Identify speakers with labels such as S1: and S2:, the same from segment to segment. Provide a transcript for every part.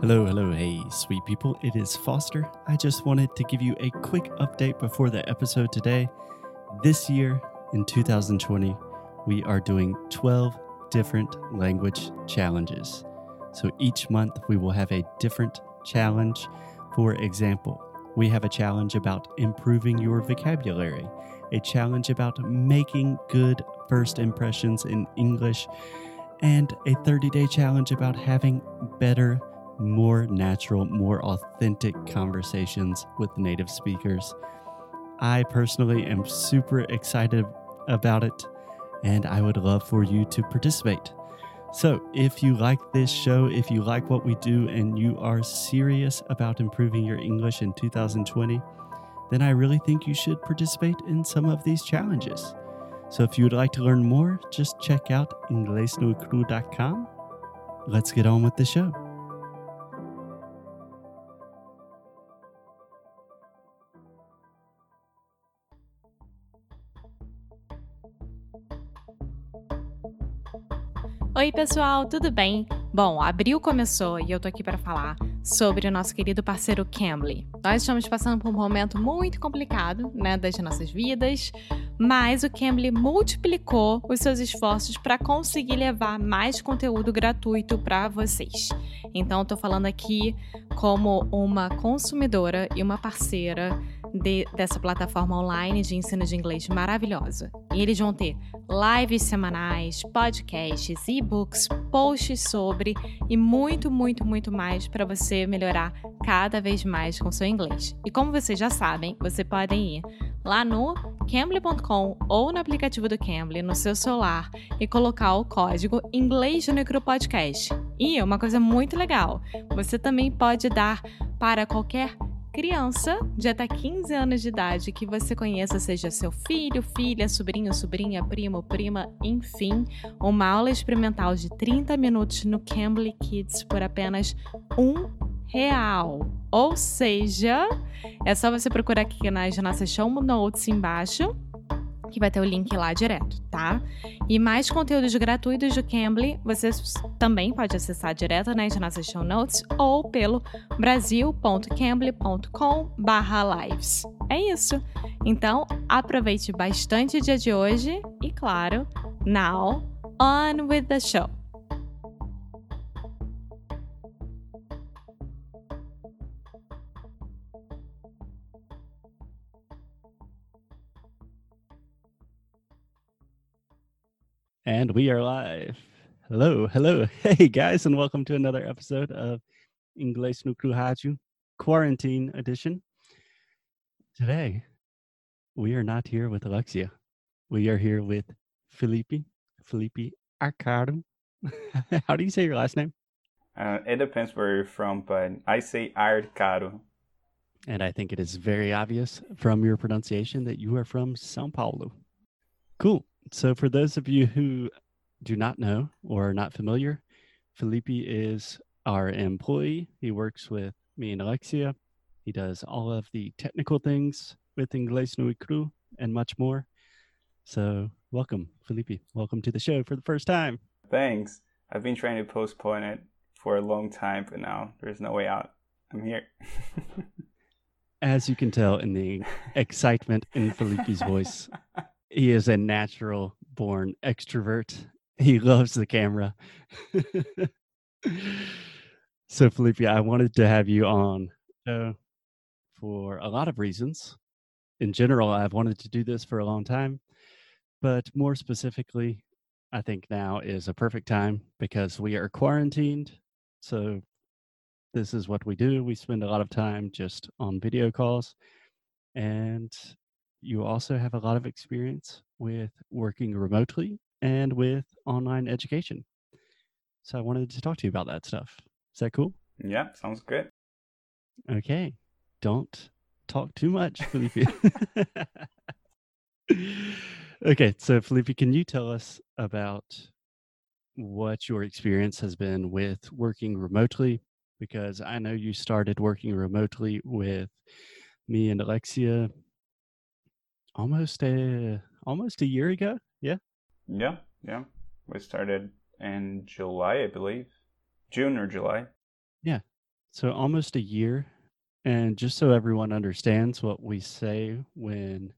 S1: Hello, hello, hey, sweet people. It is Foster. I just wanted to give you a quick update before the episode today. This year, in 2020, we are doing 12 different language challenges. So each month, we will have a different challenge. For example, we have a challenge about improving your vocabulary, a challenge about making good first impressions in English, and a 30 day challenge about having better more natural, more authentic conversations with native speakers. I personally am super excited about it, and I would love for you to participate. So, if you like this show, if you like what we do, and you are serious about improving your English in 2020, then I really think you should participate in some of these challenges. So, if you would like to learn more, just check out inglesnuecru.com. Let's get on with the show.
S2: Oi, pessoal, tudo bem? Bom, abril começou e eu tô aqui para falar sobre o nosso querido parceiro Cambly. Nós estamos passando por um momento muito complicado, né, das nossas vidas, mas o Cambly multiplicou os seus esforços para conseguir levar mais conteúdo gratuito para vocês. Então, estou falando aqui como uma consumidora e uma parceira de, dessa plataforma online de ensino de inglês maravilhosa. E eles vão ter lives semanais, podcasts, e-books, posts sobre e muito, muito, muito mais para você melhorar cada vez mais com seu inglês. E como vocês já sabem, você podem ir lá no cambly.com ou no aplicativo do Cambly no seu celular e colocar o código inglês no micropodcast. E uma coisa muito legal, você também pode dar para qualquer criança de até 15 anos de idade que você conheça, seja seu filho, filha, sobrinho, sobrinha, primo, prima, enfim, uma aula experimental de 30 minutos no Cambly Kids por apenas um real. Ou seja, é só você procurar aqui nas nossas show notes embaixo que vai ter o link lá direto, tá? E mais conteúdos gratuitos do Cambly, você também pode acessar direto nas nossas show notes ou pelo brasil.cambly.com/lives. É isso. Então, aproveite bastante o dia de hoje e claro, now on with the show.
S1: And we are live. Hello, hello. Hey guys, and welcome to another episode of Inglês no Rádio Quarantine Edition. Today, we are not here with Alexia. We are here with Felipe, Felipe Arcaro. How do you say your last name?
S3: Uh, it depends where you're from, but I say Arcaro.
S1: And I think it is very obvious from your pronunciation that you are from Sao Paulo. Cool. So, for those of you who do not know or are not familiar, Felipe is our employee. He works with me and Alexia. He does all of the technical things with Inglés no Cru and much more. So, welcome, Felipe. Welcome to the show for the first time.
S3: Thanks. I've been trying to postpone it for a long time, but now there's no way out. I'm here.
S1: As you can tell in the excitement in Felipe's voice, he is a natural born extrovert. He loves the camera. so, Felipe, I wanted to have you on uh, for a lot of reasons. In general, I've wanted to do this for a long time, but more specifically, I think now is a perfect time because we are quarantined. So, this is what we do. We spend a lot of time just on video calls. And you also have a lot of experience with working remotely and with online education. So I wanted to talk to you about that stuff. Is that cool?
S3: Yeah, sounds good.
S1: Okay. Don't talk too much, Felipe. okay, so Felipe, can you tell us about what your experience has been with working remotely? Because I know you started working remotely with me and Alexia almost a almost a year ago. Yeah.
S3: Yeah, yeah. We started in July, I believe. June or July.
S1: Yeah. So almost a year. And just so everyone understands what we say when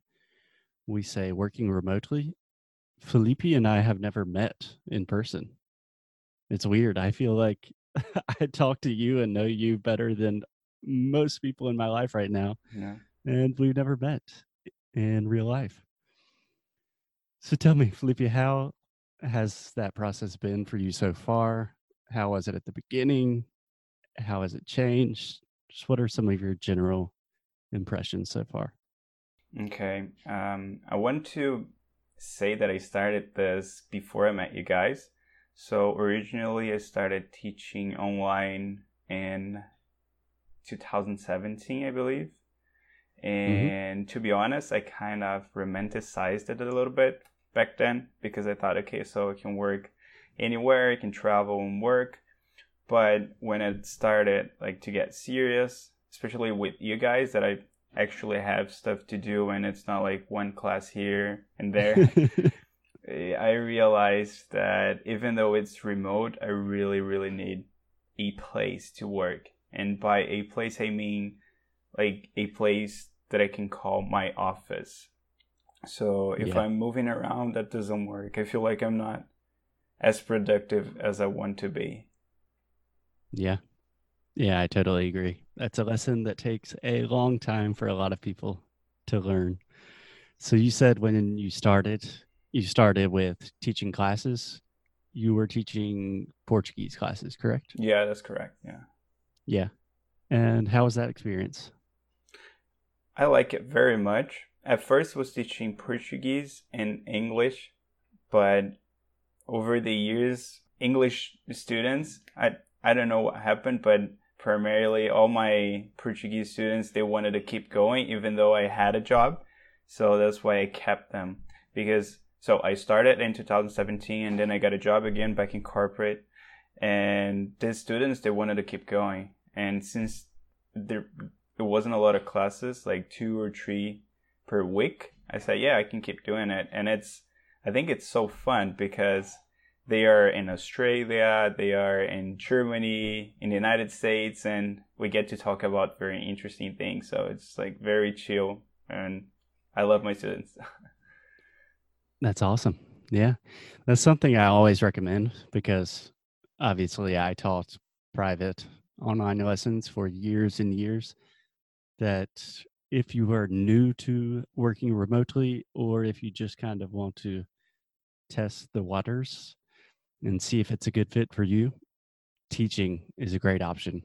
S1: we say working remotely, Felipe and I have never met in person. It's weird. I feel like I talk to you and know you better than most people in my life right now.
S3: Yeah.
S1: And we've never met in real life. So tell me, Felipe, how has that process been for you so far? How was it at the beginning? How has it changed? Just what are some of your general impressions so far?
S3: Okay. Um, I want to say that I started this before I met you guys. So originally I started teaching online in 2017, I believe. Mm-hmm. And mm-hmm. to be honest, I kind of romanticized it a little bit back then because I thought, okay, so it can work anywhere, I can travel and work. But when it started like to get serious, especially with you guys, that I actually have stuff to do and it's not like one class here and there. I realized that even though it's remote, I really, really need a place to work. And by a place, I mean like a place that I can call my office. So if yeah. I'm moving around, that doesn't work. I feel like I'm not as productive as I want to be.
S1: Yeah. Yeah, I totally agree. That's a lesson that takes a long time for a lot of people to learn. So you said when you started, you started with teaching classes. You were teaching Portuguese classes, correct?
S3: Yeah, that's correct. Yeah.
S1: Yeah. And how was that experience?
S3: I like it very much. At first was teaching Portuguese and English, but over the years, English students, I I don't know what happened, but primarily all my Portuguese students they wanted to keep going even though I had a job. So that's why I kept them because so I started in 2017 and then I got a job again back in corporate and the students they wanted to keep going and since there it wasn't a lot of classes like two or three per week I said yeah I can keep doing it and it's I think it's so fun because they are in Australia, they are in Germany, in the United States, and we get to talk about very interesting things. So it's like very chill, and I love my students.
S1: That's awesome. Yeah, that's something I always recommend because obviously I taught private online lessons for years and years. That if you are new to working remotely, or if you just kind of want to test the waters, and see if it's a good fit for you, teaching is a great option.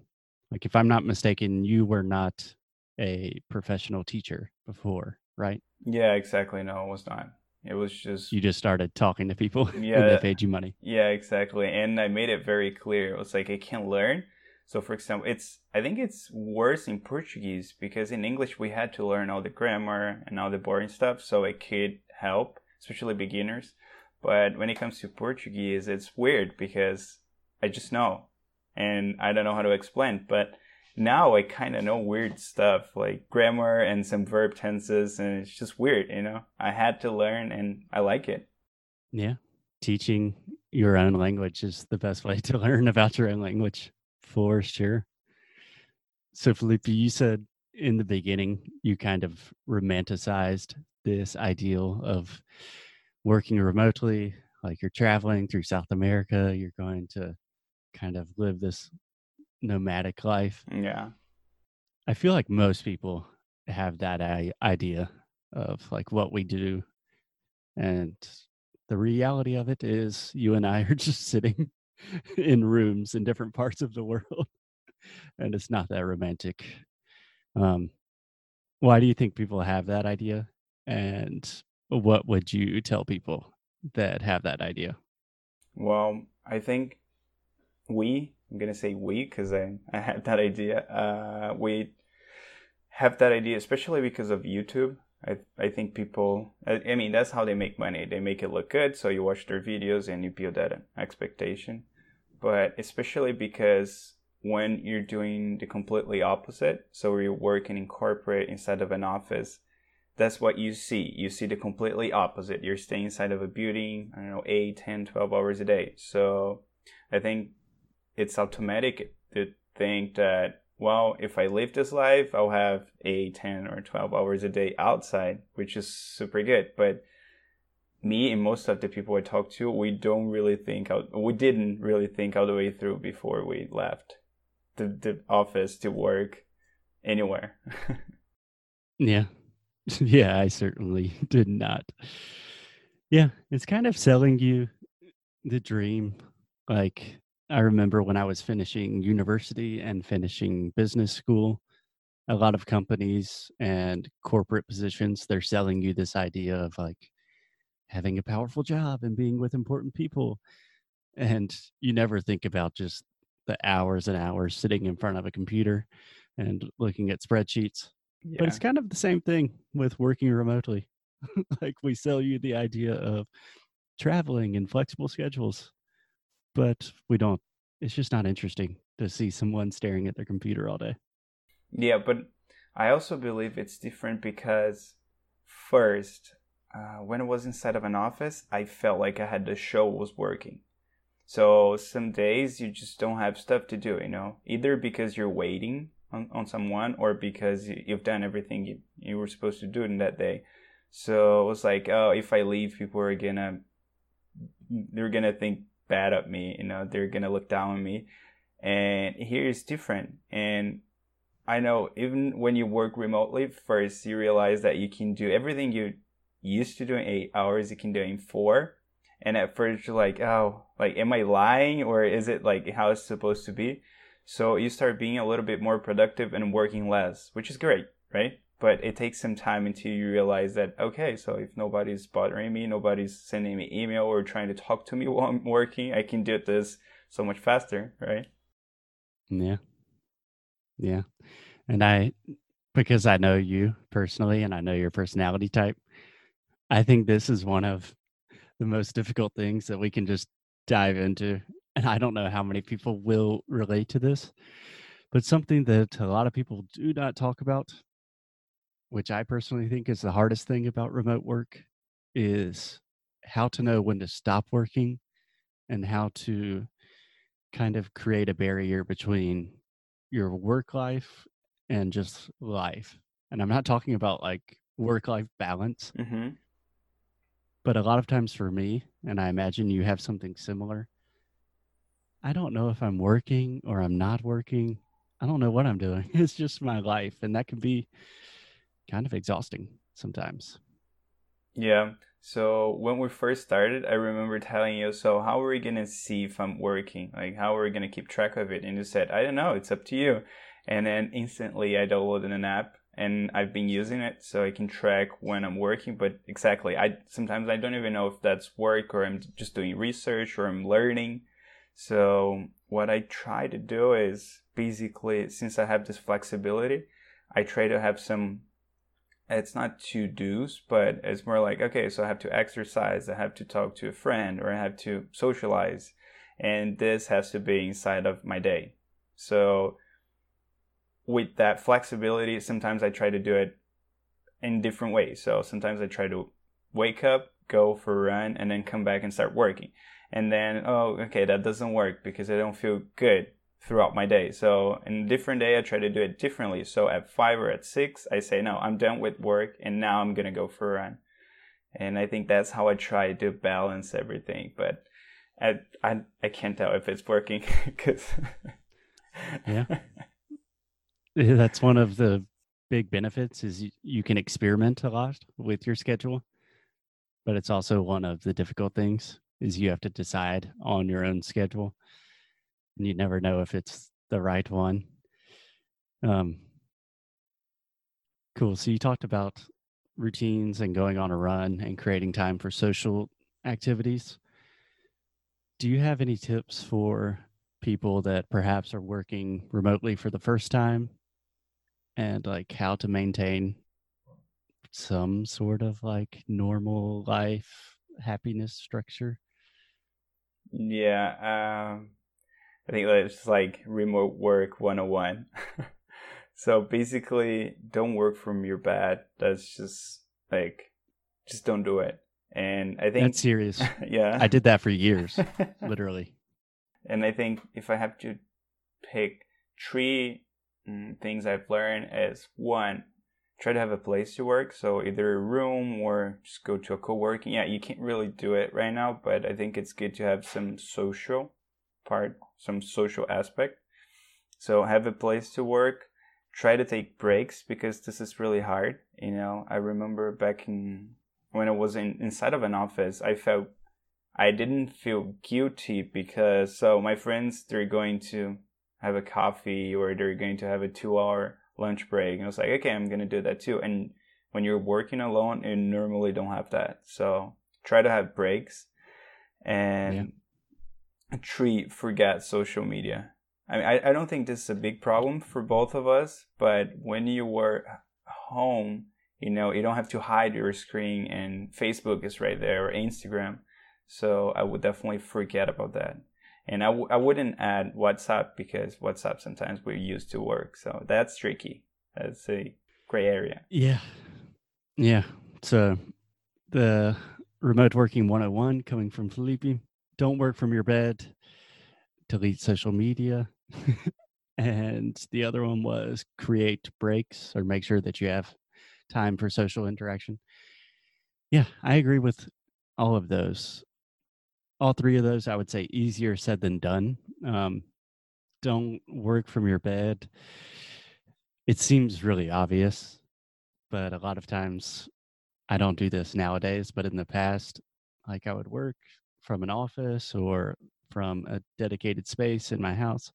S1: Like, if I'm not mistaken, you were not a professional teacher before, right?
S3: Yeah, exactly. No, it was not. It was just
S1: you just started talking to people yeah, and they paid you money.
S3: Yeah, exactly. And I made it very clear. It was like I can learn. So for example, it's I think it's worse in Portuguese because in English we had to learn all the grammar and all the boring stuff so it could help, especially beginners. But when it comes to Portuguese, it's weird because I just know and I don't know how to explain. But now I kind of know weird stuff like grammar and some verb tenses, and it's just weird, you know? I had to learn and I like it.
S1: Yeah. Teaching your own language is the best way to learn about your own language for sure. So, Felipe, you said in the beginning you kind of romanticized this ideal of working remotely, like you're traveling through South America, you're going to kind of live this nomadic life.
S3: Yeah.
S1: I feel like most people have that idea of like what we do. And the reality of it is you and I are just sitting in rooms in different parts of the world. and it's not that romantic. Um, why do you think people have that idea? And what would you tell people that have that idea?
S3: Well, I think we, I'm going to say we because I, I had that idea. Uh, we have that idea, especially because of YouTube. I, I think people, I, mean, that's how they make money. They make it look good. So you watch their videos and you build that expectation. But especially because when you're doing the completely opposite, so you're working in corporate instead of an office, that's what you see. You see the completely opposite. You're staying inside of a building, I don't know, 8, 10, 12 hours a day. So I think it's automatic to think that well, if I live this life, I'll have a 10 or 12 hours a day outside, which is super good. But me and most of the people I talk to, we don't really think out, we didn't really think all the way through before we left the, the office to work anywhere.
S1: yeah. Yeah, I certainly did not. Yeah, it's kind of selling you the dream. Like I remember when I was finishing university and finishing business school, a lot of companies and corporate positions, they're selling you this idea of like having a powerful job and being with important people. And you never think about just the hours and hours sitting in front of a computer and looking at spreadsheets. Yeah. But it's kind of the same thing with working remotely. like we sell you the idea of traveling and flexible schedules but we don't. It's just not interesting to see someone staring at their computer all day.
S3: Yeah but i also believe it's different because first uh, when i was inside of an office i felt like i had the show was working. So some days you just don't have stuff to do you know? Either because you're waiting on, on someone or because you've done everything you, you were supposed to do in that day. So it was like oh if i leave people are gonna they're gonna think bad at me. You know, they're gonna look down on me. And here is different. And I know even when you work remotely, first you realize that you can do everything you used to do in eight hours, you can do in four. And at first you're like, oh, like, am I lying or is it like how it's supposed to be? So you start being a little bit more productive and working less, which is great, right? But it takes some time until you realize that okay so if nobody's bothering me nobody's sending me email or trying to talk to me while i'm working i can do this so much faster right?
S1: Yeah. Yeah. And i because i know you personally and i know your personality type i think this is one of the most difficult things that we can just dive into and i don't know how many people will relate to this but something that a lot of people do not talk about which I personally think is the hardest thing about remote work, is how to know when to stop working and how to kind of create a barrier between your work life and just life. And I'm not talking about like work life balance, mm-hmm. but a lot of times for me, and I imagine you have something similar, I don't know if I'm working or I'm not working. I don't know what I'm doing. It's just my life. And that can be kind of exhausting sometimes.
S3: Yeah. So when we first started, I remember telling you, so how are we going to see if I'm working? Like, how are we going to keep track of it? And you said, I don't know, it's up to you. And then instantly I downloaded an app and I've been using it so I can track when I'm working. But exactly, I sometimes I don't even know if that's work or I'm just doing research or I'm learning. So what I try to do is basically, since I have this flexibility, I try to have some it's not to do's, but it's more like, okay, so I have to exercise, I have to talk to a friend, or I have to socialize. And this has to be inside of my day. So with that flexibility, sometimes I try to do it in different ways. So sometimes I try to wake up, go for a run, and then come back and start working. And then, oh, okay, that doesn't work because I don't feel good throughout my day. So in a different day, I try to do it differently. So at five or at six, I say, no, I'm done with work and now I'm going to go for a run. And I think that's how I try to balance everything. But I, I, I can't tell if it's working because.
S1: yeah. That's one of the big benefits is you, you can experiment a lot with your schedule. But it's also one of the difficult things is you have to decide on your own schedule you never know if it's the right one. Um, cool. So you talked about routines and going on a run and creating time for social activities. Do you have any tips for people that perhaps are working remotely for the first time and like how to maintain some sort of like normal life happiness structure?
S3: Yeah, um I think it's like remote work 101. so basically, don't work from your bed. That's just like, just don't do it. And I think
S1: that's serious.
S3: yeah.
S1: I did that for years, literally.
S3: And I think if I have to pick three mm, things I've learned is one, try to have a place to work. So either a room or just go to a co-working. Yeah, you can't really do it right now, but I think it's good to have some social part, some social aspect. So have a place to work. Try to take breaks because this is really hard. You know, I remember back in when I was in, inside of an office, I felt I didn't feel guilty because so my friends they're going to have a coffee or they're going to have a two hour lunch break. And I was like, okay, I'm gonna do that too. And when you're working alone, you normally don't have that. So try to have breaks and yeah. Treat forget social media. I mean, I, I don't think this is a big problem for both of us, but when you were home, you know, you don't have to hide your screen and Facebook is right there or Instagram. So I would definitely forget about that. And I w- I wouldn't add WhatsApp because WhatsApp sometimes we're used to work. So that's tricky. That's a gray area.
S1: Yeah. Yeah. So the remote working 101 coming from Felipe. Don't work from your bed. Delete social media. and the other one was create breaks or make sure that you have time for social interaction. Yeah, I agree with all of those all three of those, I would say easier said than done. Um, don't work from your bed. It seems really obvious, but a lot of times I don't do this nowadays. But in the past, like I would work from an office or from a dedicated space in my house.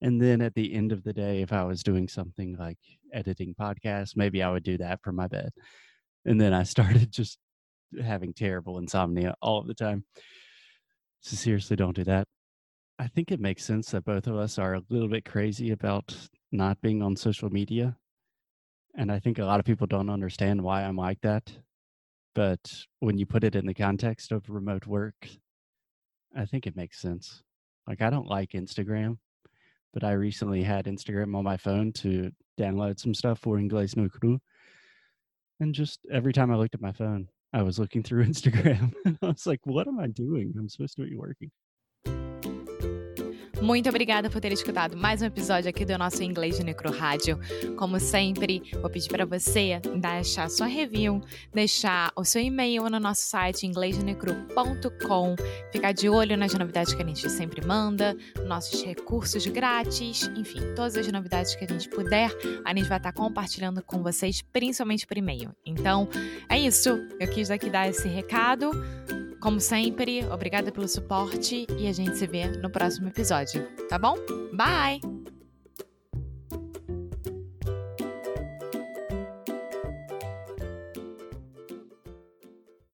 S1: And then at the end of the day, if I was doing something like editing podcasts, maybe I would do that from my bed. And then I started just having terrible insomnia all of the time. So seriously, don't do that. I think it makes sense that both of us are a little bit crazy about not being on social media. And I think a lot of people don't understand why I'm like that. But when you put it in the context of remote work, I think it makes sense. Like, I don't like Instagram, but I recently had Instagram on my phone to download some stuff for Inglés no Cru. And just every time I looked at my phone, I was looking through Instagram and I was like, what am I doing? I'm supposed to be working.
S4: Muito obrigada por ter escutado mais um episódio aqui do nosso Inglês de Necro Rádio. Como sempre, vou pedir para você deixar sua review, deixar o seu e-mail no nosso site inglêsdenecru.com, ficar de olho nas novidades que a gente sempre manda, nossos recursos grátis, enfim, todas as novidades que a gente puder, a gente vai estar compartilhando com vocês, principalmente por e-mail. Então, é isso. Eu quis aqui dar esse recado. Como sempre, obrigada pelo suporte e a gente se vê no próximo episódio, tá bom? Bye!